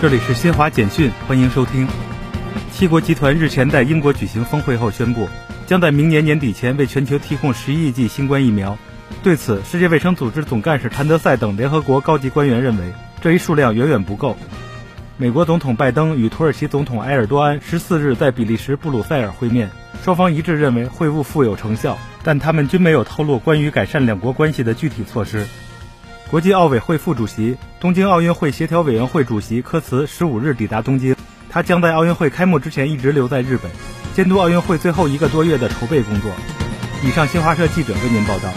这里是新华简讯，欢迎收听。七国集团日前在英国举行峰会后宣布，将在明年年底前为全球提供十亿剂新冠疫苗。对此，世界卫生组织总干事谭德赛等联合国高级官员认为，这一数量远远不够。美国总统拜登与土耳其总统埃尔多安十四日在比利时布鲁塞尔会面，双方一致认为会晤富有成效，但他们均没有透露关于改善两国关系的具体措施。国际奥委会副主席、东京奥运会协调委员会主席科茨十五日抵达东京，他将在奥运会开幕之前一直留在日本，监督奥运会最后一个多月的筹备工作。以上，新华社记者为您报道。